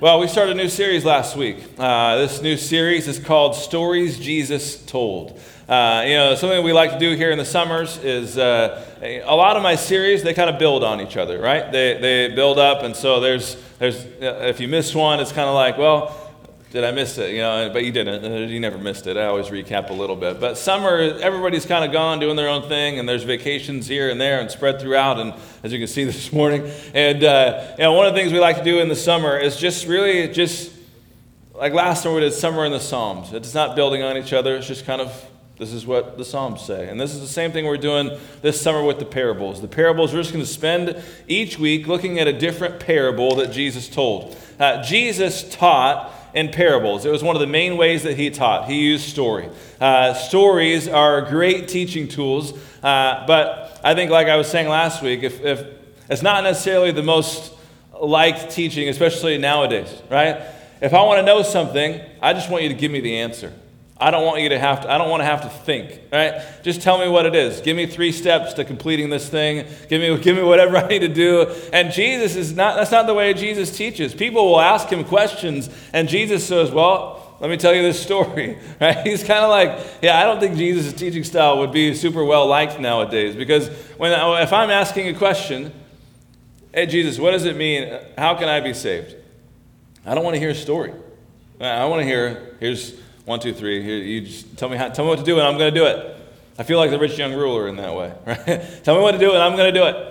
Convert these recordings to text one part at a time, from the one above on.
Well, we started a new series last week. Uh, this new series is called Stories Jesus Told. Uh, you know, something we like to do here in the summers is uh, a lot of my series, they kind of build on each other, right? They, they build up, and so there's, there's, if you miss one, it's kind of like, well, did I miss it? You know, but you didn't. Uh, you never missed it. I always recap a little bit. But summer, everybody's kind of gone doing their own thing, and there's vacations here and there and spread throughout. And as you can see this morning, and uh, you know, one of the things we like to do in the summer is just really just like last summer we did summer in the Psalms. It's not building on each other. It's just kind of this is what the Psalms say. And this is the same thing we're doing this summer with the parables. The parables, we're just going to spend each week looking at a different parable that Jesus told. Uh, Jesus taught in parables. It was one of the main ways that he taught. He used story. Uh, stories are great teaching tools, uh, but I think, like I was saying last week, if, if it's not necessarily the most liked teaching, especially nowadays, right? If I want to know something, I just want you to give me the answer. I don't want you to have to, I don't want to have to think, right? Just tell me what it is. Give me three steps to completing this thing. Give me, give me whatever I need to do. And Jesus is not, that's not the way Jesus teaches. People will ask him questions, and Jesus says, Well, let me tell you this story, right? He's kind of like, yeah, I don't think Jesus' teaching style would be super well liked nowadays because when, if I'm asking a question, hey, Jesus, what does it mean? How can I be saved? I don't want to hear a story. I want to hear, here's, one, two, three. Here, you just tell me how, tell me what to do, and I'm going to do it. I feel like the rich young ruler in that way, right? tell me what to do, and I'm going to do it.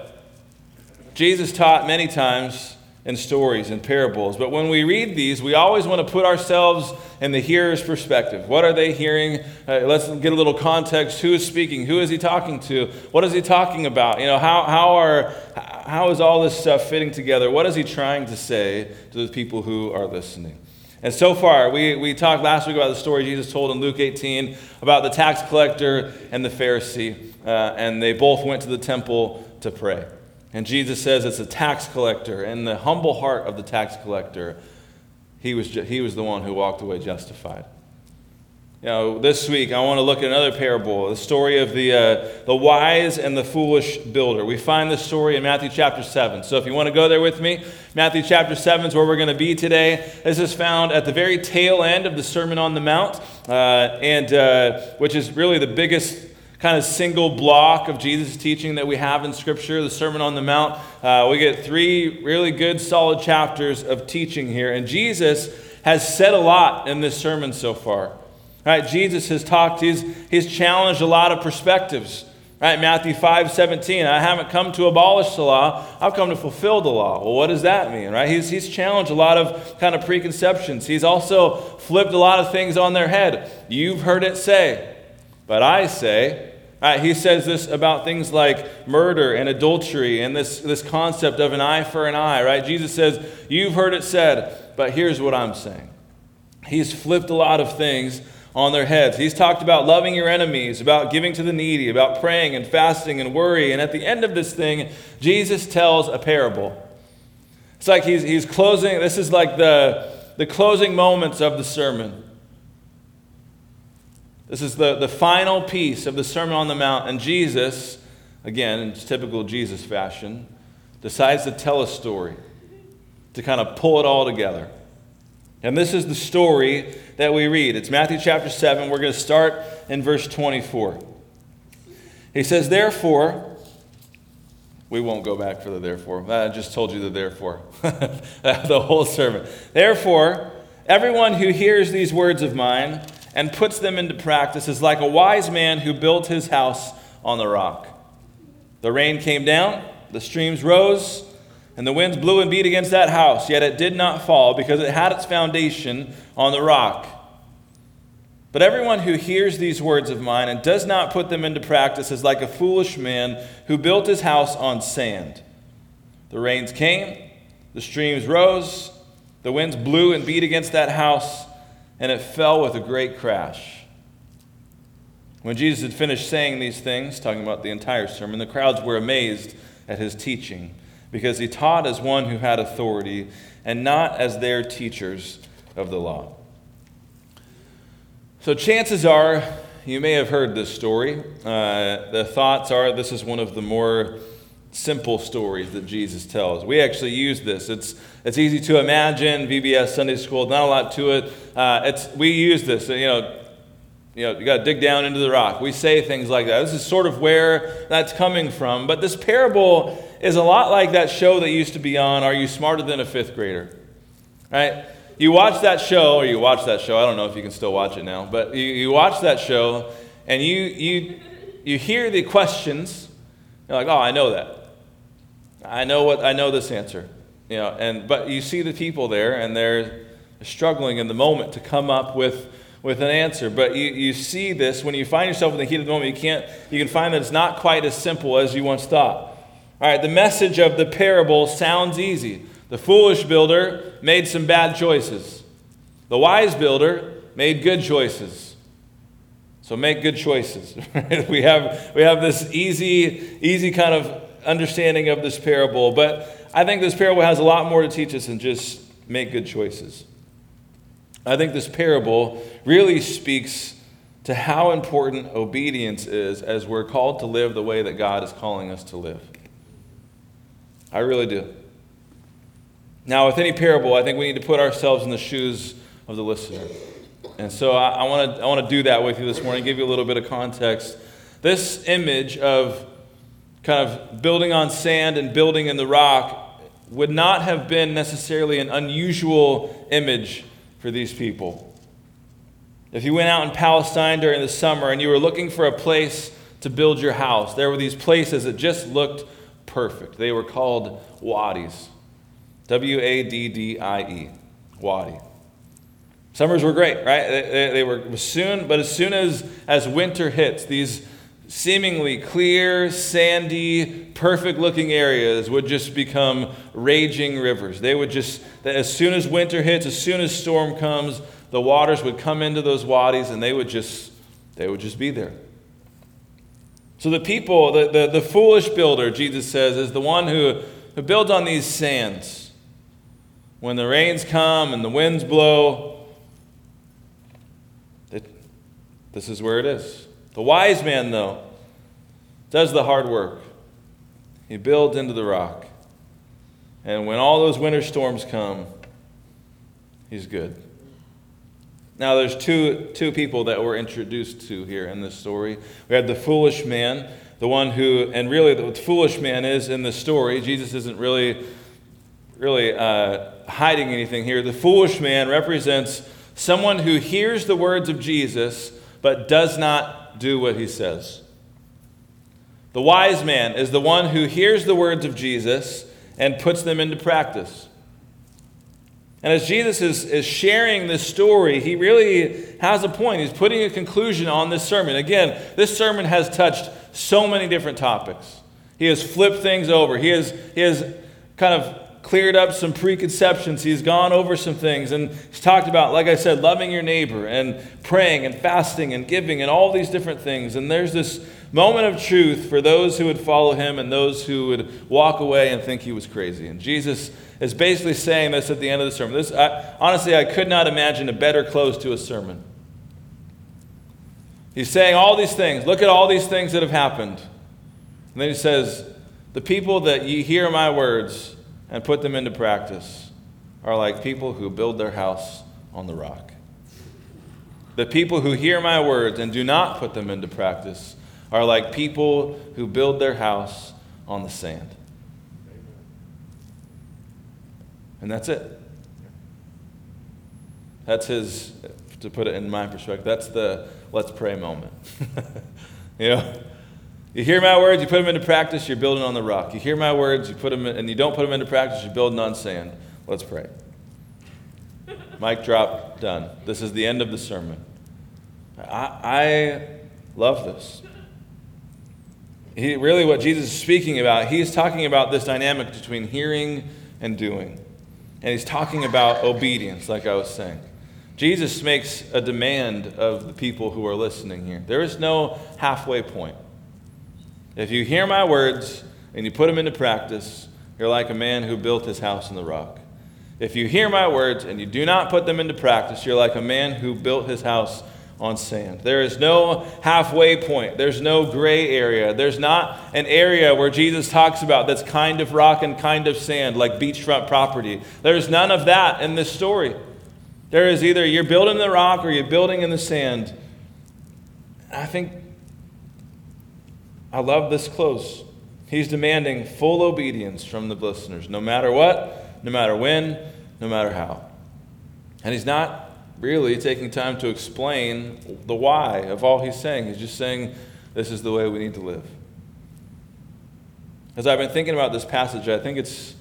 Jesus taught many times in stories and parables, but when we read these, we always want to put ourselves in the hearer's perspective. What are they hearing? Uh, let's get a little context. Who is speaking? Who is he talking to? What is he talking about? You know, how, how, are, how is all this stuff fitting together? What is he trying to say to the people who are listening? And so far, we, we talked last week about the story Jesus told in Luke 18 about the tax collector and the Pharisee, uh, and they both went to the temple to pray. And Jesus says it's a tax collector, and the humble heart of the tax collector, he was, he was the one who walked away justified. You know, this week I want to look at another parable, the story of the, uh, the wise and the foolish builder. We find this story in Matthew chapter 7. So if you want to go there with me, Matthew chapter 7 is where we're going to be today. This is found at the very tail end of the Sermon on the Mount, uh, and, uh, which is really the biggest kind of single block of Jesus' teaching that we have in Scripture, the Sermon on the Mount. Uh, we get three really good, solid chapters of teaching here, and Jesus has said a lot in this sermon so far. Right? Jesus has talked, he's, he's challenged a lot of perspectives. Right? Matthew 5 17, I haven't come to abolish the law, I've come to fulfill the law. Well, what does that mean? Right? He's, he's challenged a lot of kind of preconceptions. He's also flipped a lot of things on their head. You've heard it say, but I say, Right, he says this about things like murder and adultery and this, this concept of an eye for an eye, right? Jesus says, You've heard it said, but here's what I'm saying. He's flipped a lot of things on their heads. He's talked about loving your enemies, about giving to the needy, about praying and fasting and worry. And at the end of this thing, Jesus tells a parable. It's like he's, he's closing, this is like the, the closing moments of the sermon. This is the, the final piece of the Sermon on the Mount. And Jesus, again, in typical Jesus fashion, decides to tell a story to kind of pull it all together. And this is the story that we read. It's Matthew chapter 7. We're going to start in verse 24. He says, Therefore, we won't go back for the therefore. I just told you the therefore, the whole sermon. Therefore, everyone who hears these words of mine and puts them into practice is like a wise man who built his house on the rock. The rain came down, the streams rose and the winds blew and beat against that house, yet it did not fall because it had its foundation on the rock. But everyone who hears these words of mine and does not put them into practice is like a foolish man who built his house on sand. The rains came, the streams rose, the winds blew and beat against that house, and it fell with a great crash. When Jesus had finished saying these things, talking about the entire sermon, the crowds were amazed at his teaching because he taught as one who had authority and not as their teachers of the law. So, chances are you may have heard this story. Uh, the thoughts are this is one of the more simple stories that Jesus tells. We actually use this. It's, it's easy to imagine. VBS Sunday School, not a lot to it. Uh, it's, we use this. You know, you know, you got to dig down into the rock. We say things like that. This is sort of where that's coming from. But this parable is a lot like that show that used to be on Are You Smarter Than a Fifth Grader? Right? You watch that show, or you watch that show. I don't know if you can still watch it now, but you, you watch that show and you, you, you hear the questions. You're like, oh, I know that. I know what I know this answer. You know, and but you see the people there and they're struggling in the moment to come up with with an answer. But you, you see this when you find yourself in the heat of the moment, you can't you can find that it's not quite as simple as you once thought. All right, the message of the parable sounds easy. The foolish builder made some bad choices. The wise builder made good choices. So make good choices. we have we have this easy easy kind of understanding of this parable, but I think this parable has a lot more to teach us than just make good choices. I think this parable really speaks to how important obedience is as we're called to live the way that God is calling us to live. I really do. Now, with any parable, I think we need to put ourselves in the shoes of the listener. And so I, want to I wanna do that with you this morning, give you a little bit of context. This image of kind of building on sand and building in the rock would not have been necessarily an unusual image for these people. If you went out in Palestine during the summer and you were looking for a place to build your house, there were these places that just looked perfect. They were called wadis. W A D D I E. Wadi. Summers were great, right? They, they, were soon, but as soon as, as winter hits, these seemingly clear, sandy, perfect looking areas would just become raging rivers. They would just, as soon as winter hits, as soon as storm comes, the waters would come into those wadis and they would just, they would just be there. So the people, the, the, the foolish builder, Jesus says, is the one who, who builds on these sands. When the rains come and the winds blow, it, this is where it is. The wise man, though, does the hard work. He builds into the rock. And when all those winter storms come, he's good. Now, there's two, two people that we're introduced to here in this story. We had the foolish man, the one who, and really, the foolish man is in the story. Jesus isn't really, really uh, hiding anything here. The foolish man represents someone who hears the words of Jesus but does not do what he says. The wise man is the one who hears the words of Jesus and puts them into practice. And as Jesus is, is sharing this story, he really has a point. He's putting a conclusion on this sermon. Again, this sermon has touched so many different topics. He has flipped things over. He has, he has kind of cleared up some preconceptions. He's gone over some things and he's talked about, like I said, loving your neighbor and praying and fasting and giving and all these different things. And there's this moment of truth for those who would follow him and those who would walk away and think he was crazy. And Jesus is basically saying this at the end of the sermon. This, I, honestly, I could not imagine a better close to a sermon. He's saying all these things. Look at all these things that have happened. And then he says, The people that ye hear my words and put them into practice are like people who build their house on the rock. The people who hear my words and do not put them into practice are like people who build their house on the sand. And that's it. That's his, to put it in my perspective, that's the let's pray moment. you know? You hear my words, you put them into practice, you're building on the rock. You hear my words, you put them in, and you don't put them into practice, you're building on sand. Let's pray. Mic drop, done. This is the end of the sermon. I, I love this. He, really, what Jesus is speaking about, he's talking about this dynamic between hearing and doing. And he's talking about obedience, like I was saying. Jesus makes a demand of the people who are listening here. There is no halfway point. If you hear my words and you put them into practice, you're like a man who built his house in the rock. If you hear my words and you do not put them into practice, you're like a man who built his house on sand. There is no halfway point. There's no gray area. There's not an area where Jesus talks about that's kind of rock and kind of sand, like beachfront property. There's none of that in this story. There is either you're building the rock or you're building in the sand. I think I love this close. He's demanding full obedience from the listeners, no matter what, no matter when, no matter how. And he's not really taking time to explain the why of all he's saying. He's just saying, this is the way we need to live. As I've been thinking about this passage, I think it's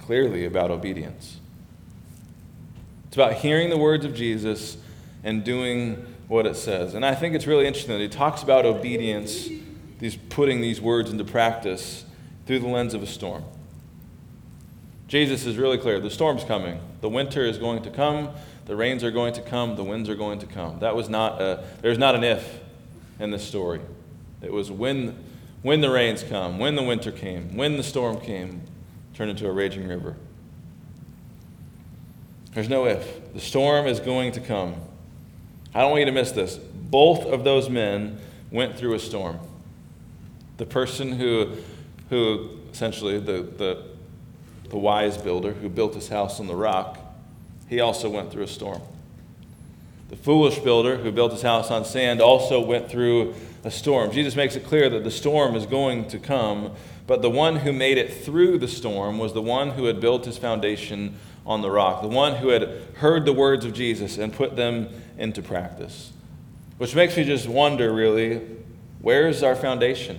clearly about obedience. It's about hearing the words of Jesus and doing what it says. And I think it's really interesting that he talks about obedience, these putting these words into practice through the lens of a storm. Jesus is really clear. The storm's coming. The winter is going to come. The rains are going to come. The winds are going to come. That was not a, there's not an if in this story. It was when, when the rains come, when the winter came, when the storm came, turned into a raging river. There's no if. The storm is going to come. I don't want you to miss this. Both of those men went through a storm. The person who, who essentially, the, the the wise builder who built his house on the rock, he also went through a storm. The foolish builder who built his house on sand also went through a storm. Jesus makes it clear that the storm is going to come, but the one who made it through the storm was the one who had built his foundation on the rock, the one who had heard the words of Jesus and put them into practice. Which makes me just wonder, really, where's our foundation?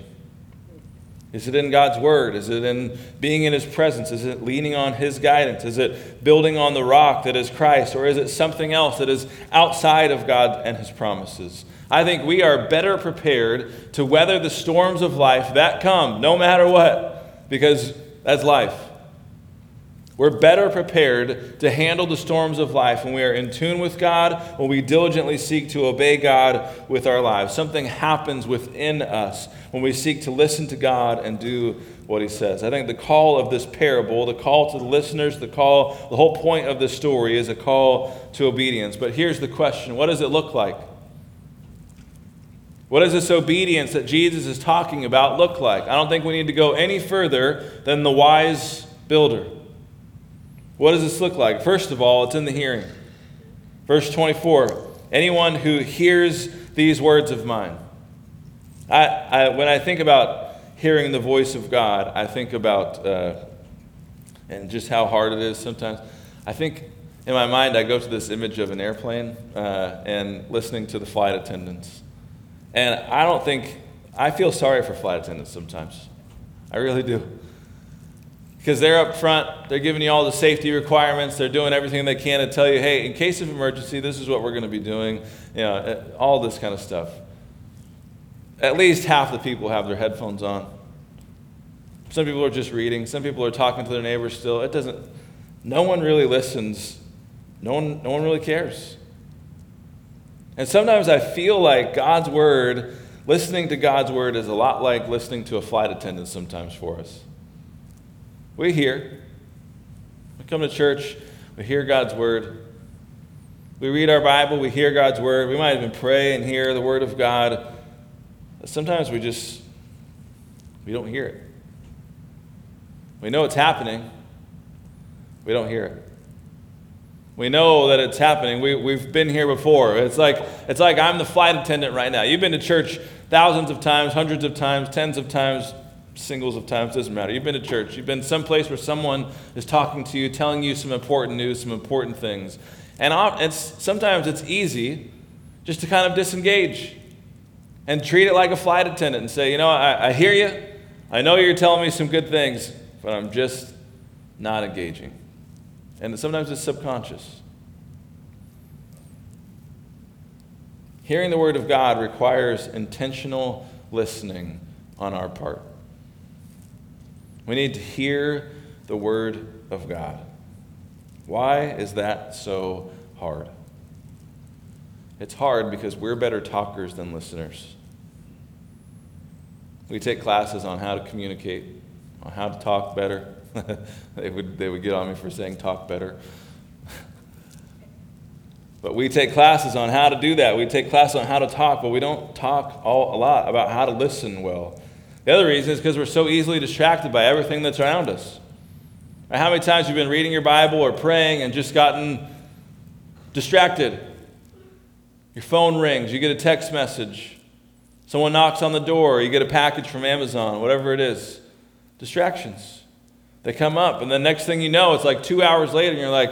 Is it in God's Word? Is it in being in His presence? Is it leaning on His guidance? Is it building on the rock that is Christ? Or is it something else that is outside of God and His promises? I think we are better prepared to weather the storms of life that come, no matter what, because that's life. We're better prepared to handle the storms of life when we are in tune with God, when we diligently seek to obey God with our lives. Something happens within us when we seek to listen to God and do what He says. I think the call of this parable, the call to the listeners, the call, the whole point of this story is a call to obedience. But here's the question what does it look like? What does this obedience that Jesus is talking about look like? I don't think we need to go any further than the wise builder. What does this look like? First of all, it's in the hearing. Verse 24 Anyone who hears these words of mine. I, I, when I think about hearing the voice of God, I think about, uh, and just how hard it is sometimes. I think in my mind, I go to this image of an airplane uh, and listening to the flight attendants. And I don't think, I feel sorry for flight attendants sometimes. I really do because they're up front, they're giving you all the safety requirements, they're doing everything they can to tell you, hey, in case of emergency, this is what we're going to be doing, you know, eh, all this kind of stuff. At least half the people have their headphones on. Some people are just reading, some people are talking to their neighbors still. It doesn't, no one really listens, no one, no one really cares. And sometimes I feel like God's word, listening to God's word, is a lot like listening to a flight attendant sometimes for us. We hear. We come to church, we hear God's word. We read our Bible, we hear God's word. We might even pray and hear the word of God. But sometimes we just we don't hear it. We know it's happening. We don't hear it. We know that it's happening. We, we've been here before. It's like, it's like I'm the flight attendant right now. You've been to church thousands of times, hundreds of times, tens of times, singles of times, doesn't matter. You've been to church, you've been someplace where someone is talking to you, telling you some important news, some important things. And it's, sometimes it's easy just to kind of disengage and treat it like a flight attendant and say, you know, I, I hear you, I know you're telling me some good things, but I'm just not engaging. And sometimes it's subconscious. Hearing the Word of God requires intentional listening on our part. We need to hear the Word of God. Why is that so hard? It's hard because we're better talkers than listeners. We take classes on how to communicate, on how to talk better. they, would, they would get on me for saying talk better. But we take classes on how to do that. We take classes on how to talk, but we don't talk all, a lot about how to listen well. The other reason is because we're so easily distracted by everything that's around us. How many times you've been reading your Bible or praying and just gotten distracted? Your phone rings, you get a text message, someone knocks on the door, you get a package from Amazon, whatever it is. Distractions. They come up, and the next thing you know, it's like two hours later, and you're like,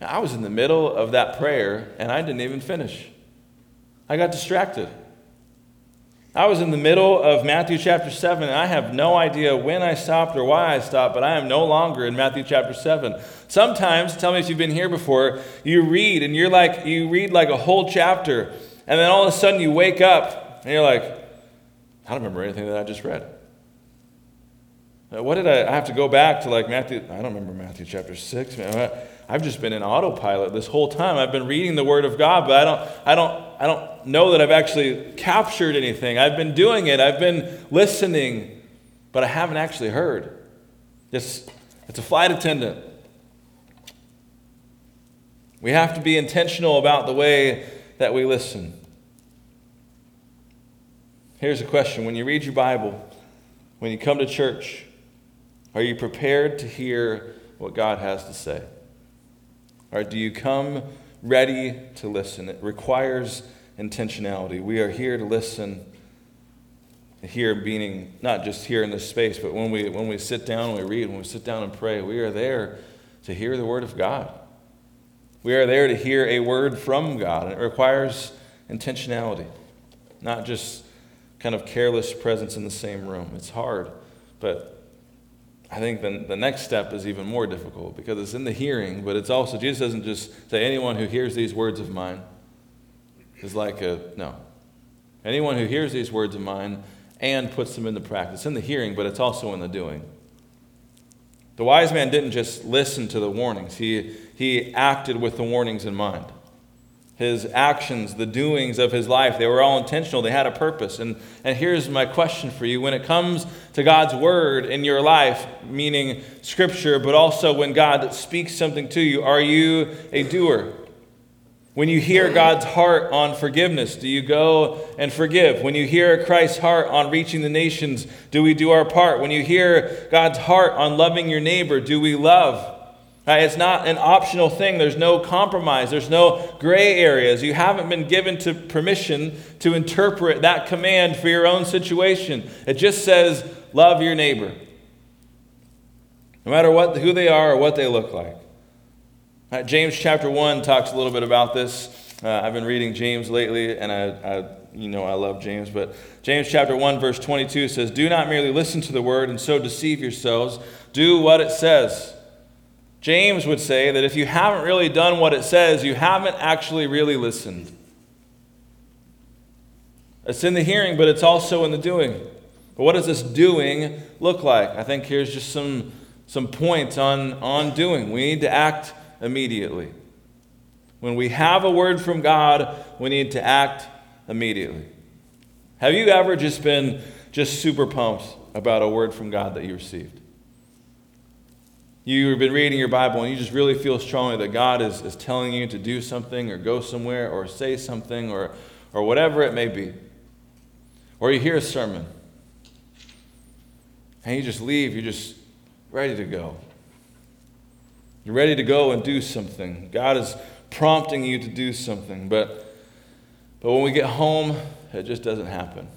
I was in the middle of that prayer and I didn't even finish. I got distracted. I was in the middle of Matthew chapter 7, and I have no idea when I stopped or why I stopped, but I am no longer in Matthew chapter 7. Sometimes, tell me if you've been here before, you read and you're like, you read like a whole chapter, and then all of a sudden you wake up and you're like, I don't remember anything that I just read. What did I, I have to go back to like Matthew? I don't remember Matthew chapter 6. Man. I've just been in autopilot this whole time. I've been reading the Word of God, but I don't, I don't, I don't know that I've actually captured anything. I've been doing it. I've been listening, but I haven't actually heard. It's, it's a flight attendant. We have to be intentional about the way that we listen. Here's a question When you read your Bible, when you come to church, are you prepared to hear what God has to say? Or do you come ready to listen? It requires intentionality. We are here to listen. To here, meaning not just here in this space, but when we, when we sit down and we read, when we sit down and pray, we are there to hear the Word of God. We are there to hear a word from God. And it requires intentionality, not just kind of careless presence in the same room. It's hard, but I think the, the next step is even more difficult because it's in the hearing, but it's also, Jesus doesn't just say, anyone who hears these words of mine is like a, no. Anyone who hears these words of mine and puts them into practice. in the hearing, but it's also in the doing. The wise man didn't just listen to the warnings, he, he acted with the warnings in mind his actions, the doings of his life, they were all intentional. They had a purpose. And, and here's my question for you when it comes to God's word in your life, meaning scripture, but also when God speaks something to you, are you a doer? When you hear God's heart on forgiveness, do you go and forgive? When you hear Christ's heart on reaching the nations, do we do our part? When you hear God's heart on loving your neighbor, do we love? Uh, it's not an optional thing. There's no compromise. There's no gray areas. You haven't been given to permission to interpret that command for your own situation. It just says, love your neighbor. No matter what, who they are or what they look like. Right? James chapter 1 talks a little bit about this. Uh, I've been reading James lately, and I, I, you know I love James. But James chapter 1, verse 22 says, Do not merely listen to the word and so deceive yourselves. Do what it says. James would say that if you haven't really done what it says, you haven't actually really listened. It's in the hearing, but it's also in the doing. But what does this doing look like? I think here's just some, some points on, on doing. We need to act immediately. When we have a word from God, we need to act immediately. Have you ever just been just super pumped about a word from God that you received? You've been reading your Bible and you just really feel strongly that God is, is telling you to do something or go somewhere or say something or, or whatever it may be. Or you hear a sermon and you just leave, you're just ready to go. You're ready to go and do something. God is prompting you to do something, but, but when we get home, it just doesn't happen.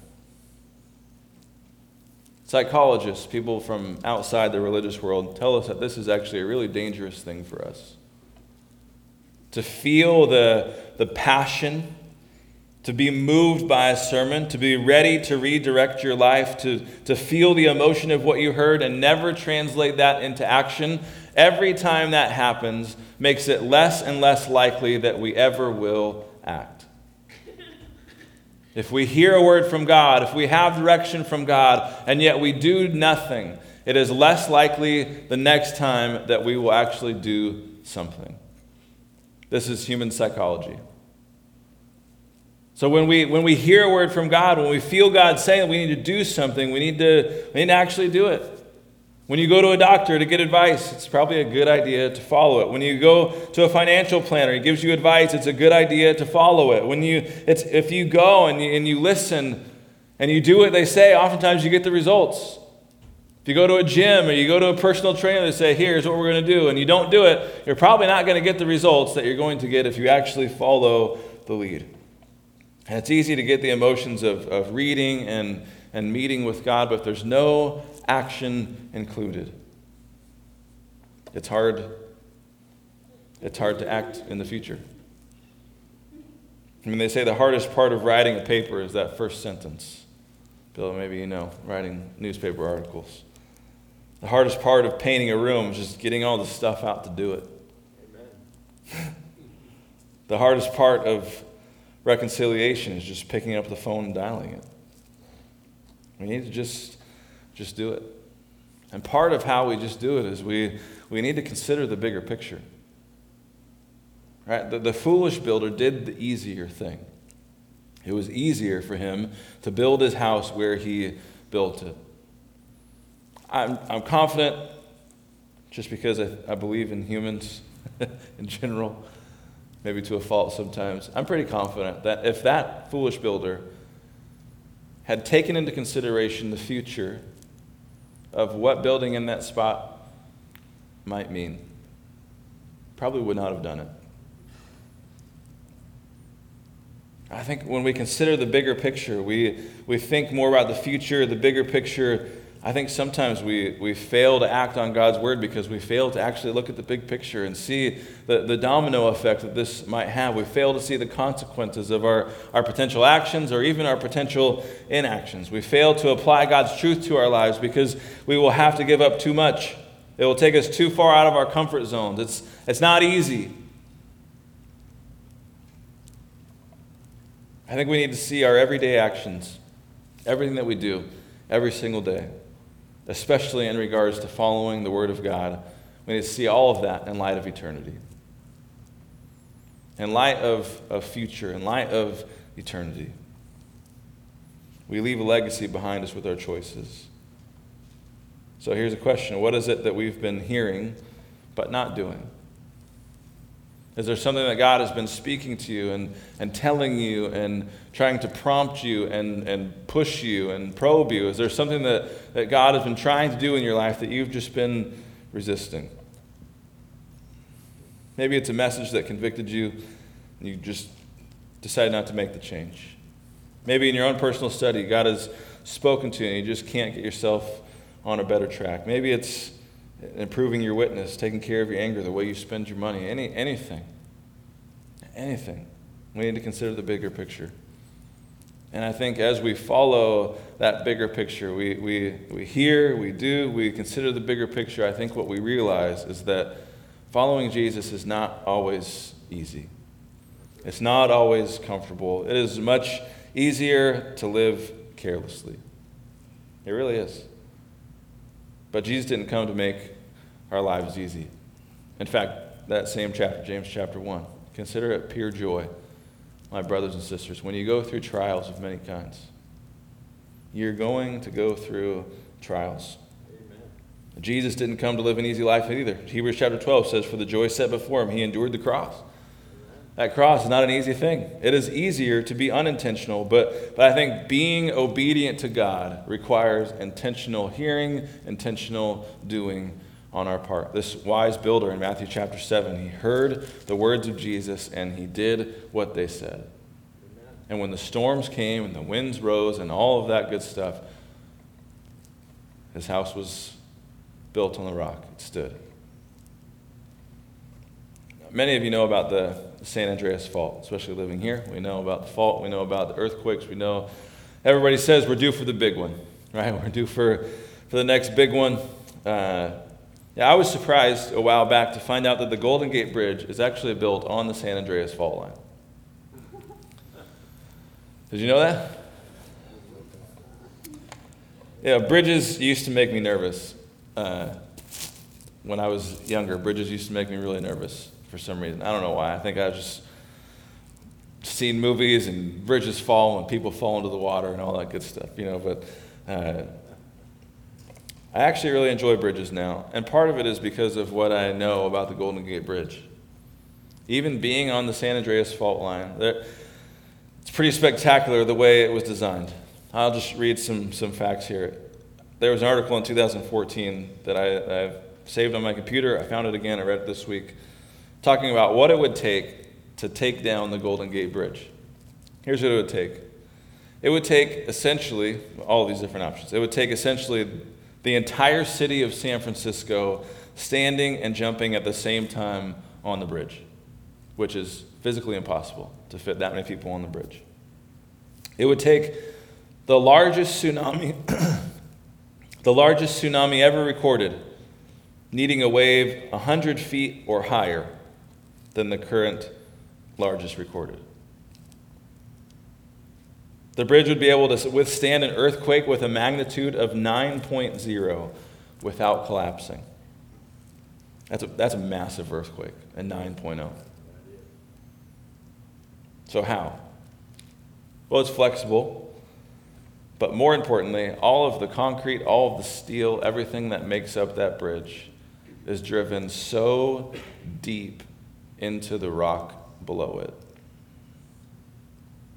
Psychologists, people from outside the religious world, tell us that this is actually a really dangerous thing for us. To feel the, the passion, to be moved by a sermon, to be ready to redirect your life, to, to feel the emotion of what you heard and never translate that into action, every time that happens makes it less and less likely that we ever will act. If we hear a word from God, if we have direction from God, and yet we do nothing, it is less likely the next time that we will actually do something. This is human psychology. So when we, when we hear a word from God, when we feel God saying we need to do something, we need to, we need to actually do it. When you go to a doctor to get advice, it's probably a good idea to follow it. When you go to a financial planner, he gives you advice, it's a good idea to follow it. When you, it's, if you go and you, and you listen and you do what they say, oftentimes you get the results. If you go to a gym or you go to a personal trainer, they say, here's what we're going to do, and you don't do it, you're probably not going to get the results that you're going to get if you actually follow the lead. And it's easy to get the emotions of, of reading and, and meeting with God, but if there's no action included, it's hard. It's hard to act in the future. I mean, they say the hardest part of writing a paper is that first sentence. Bill, maybe you know, writing newspaper articles. The hardest part of painting a room is just getting all the stuff out to do it. the hardest part of reconciliation is just picking up the phone and dialing it. We need to just, just do it. And part of how we just do it is we, we need to consider the bigger picture. Right? The, the foolish builder did the easier thing. It was easier for him to build his house where he built it. I'm, I'm confident, just because I, I believe in humans in general, maybe to a fault sometimes, I'm pretty confident that if that foolish builder had taken into consideration the future of what building in that spot might mean, probably would not have done it. I think when we consider the bigger picture, we, we think more about the future, the bigger picture I think sometimes we, we fail to act on God's word because we fail to actually look at the big picture and see the, the domino effect that this might have. We fail to see the consequences of our, our potential actions or even our potential inactions. We fail to apply God's truth to our lives because we will have to give up too much. It will take us too far out of our comfort zones. It's, it's not easy. I think we need to see our everyday actions, everything that we do every single day especially in regards to following the Word of God. We need to see all of that in light of eternity. In light of, of future, in light of eternity. We leave a legacy behind us with our choices. So here's a question What is it that we've been hearing but not doing? Is there something that God has been speaking to you and, and telling you and trying to prompt you and, and push you and probe you? Is there something that, that God has been trying to do in your life that you've just been resisting? Maybe it's a message that convicted you and you just decided not to make the change. Maybe in your own personal study, God has spoken to you and you just can't get yourself on a better track. Maybe it's improving your witness, taking care of your anger, the way you spend your money, any, anything. Anything. We need to consider the bigger picture. And I think as we follow that bigger picture, we, we, we hear, we do, we consider the bigger picture, I think what we realize is that following Jesus is not always easy. It's not always comfortable. It is much easier to live carelessly. It really is. But Jesus didn't come to make our lives easy. In fact, that same chapter, James chapter 1, consider it pure joy, my brothers and sisters, when you go through trials of many kinds. You're going to go through trials. Amen. Jesus didn't come to live an easy life either. Hebrews chapter 12 says, For the joy set before him, he endured the cross. That cross is not an easy thing. It is easier to be unintentional, but, but I think being obedient to God requires intentional hearing, intentional doing on our part. This wise builder in Matthew chapter 7, he heard the words of Jesus and he did what they said. And when the storms came and the winds rose and all of that good stuff, his house was built on the rock. It stood. Many of you know about the San Andreas fault, especially living here. We know about the fault. We know about the earthquakes. We know everybody says we're due for the big one, right? We're due for, for the next big one. Uh, yeah, I was surprised a while back to find out that the Golden Gate Bridge is actually built on the San Andreas Fault line. Did you know that? Yeah, bridges used to make me nervous. Uh, when I was younger, bridges used to make me really nervous for some reason. I don't know why. I think I was just seen movies and bridges fall and people fall into the water and all that good stuff, you know. But uh, I actually really enjoy bridges now, and part of it is because of what I know about the Golden Gate Bridge. Even being on the San Andreas fault line, it's pretty spectacular the way it was designed. I'll just read some, some facts here. There was an article in 2014 that I, I've saved on my computer. I found it again, I read it this week, talking about what it would take to take down the Golden Gate Bridge. Here's what it would take it would take essentially all these different options. It would take essentially the entire city of San Francisco standing and jumping at the same time on the bridge, which is physically impossible to fit that many people on the bridge. It would take the largest tsunami, the largest tsunami ever recorded, needing a wave 100 feet or higher than the current largest recorded. The bridge would be able to withstand an earthquake with a magnitude of 9.0 without collapsing. That's a, that's a massive earthquake, a 9.0. So, how? Well, it's flexible, but more importantly, all of the concrete, all of the steel, everything that makes up that bridge is driven so deep into the rock below it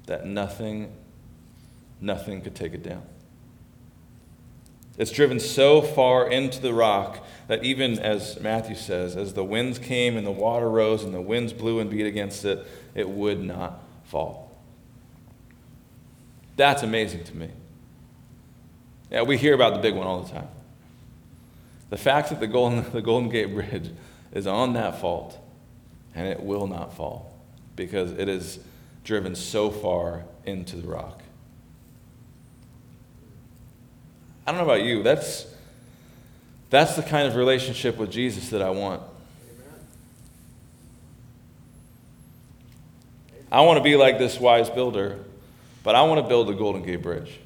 that nothing nothing could take it down. It's driven so far into the rock that even as Matthew says, as the winds came and the water rose and the winds blew and beat against it, it would not fall. That's amazing to me. Yeah, we hear about the big one all the time. The fact that the Golden, the Golden Gate Bridge is on that fault and it will not fall because it is driven so far into the rock. I don't know about you. That's, that's the kind of relationship with Jesus that I want. I want to be like this wise builder, but I want to build the Golden Gate Bridge.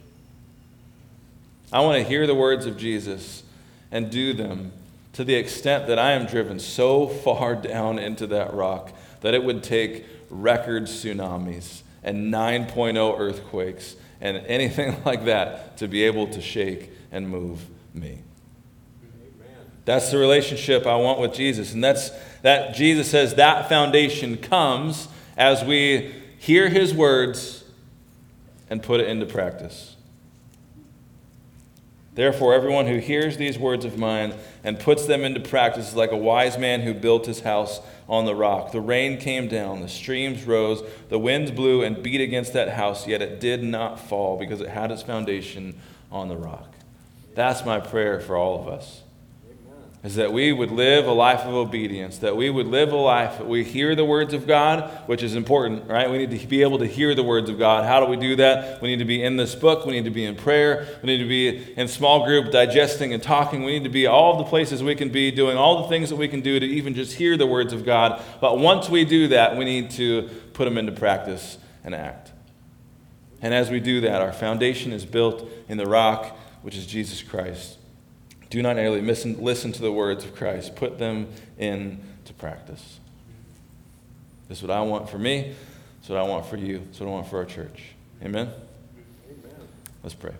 I want to hear the words of Jesus and do them to the extent that I am driven so far down into that rock that it would take record tsunamis and 9.0 earthquakes and anything like that to be able to shake and move me. That's the relationship I want with Jesus. And that's that Jesus says that foundation comes as we hear his words and put it into practice. Therefore, everyone who hears these words of mine and puts them into practice is like a wise man who built his house on the rock. The rain came down, the streams rose, the winds blew and beat against that house, yet it did not fall because it had its foundation on the rock. That's my prayer for all of us. Is that we would live a life of obedience, that we would live a life we hear the words of God, which is important, right? We need to be able to hear the words of God. How do we do that? We need to be in this book. We need to be in prayer. We need to be in small group digesting and talking. We need to be all the places we can be, doing all the things that we can do to even just hear the words of God. But once we do that, we need to put them into practice and act. And as we do that, our foundation is built in the rock which is Jesus Christ. Do not merely listen to the words of Christ, put them into practice. This is what I want for me. This is what I want for you. This is what I want for our church. Amen? Amen. Let's pray.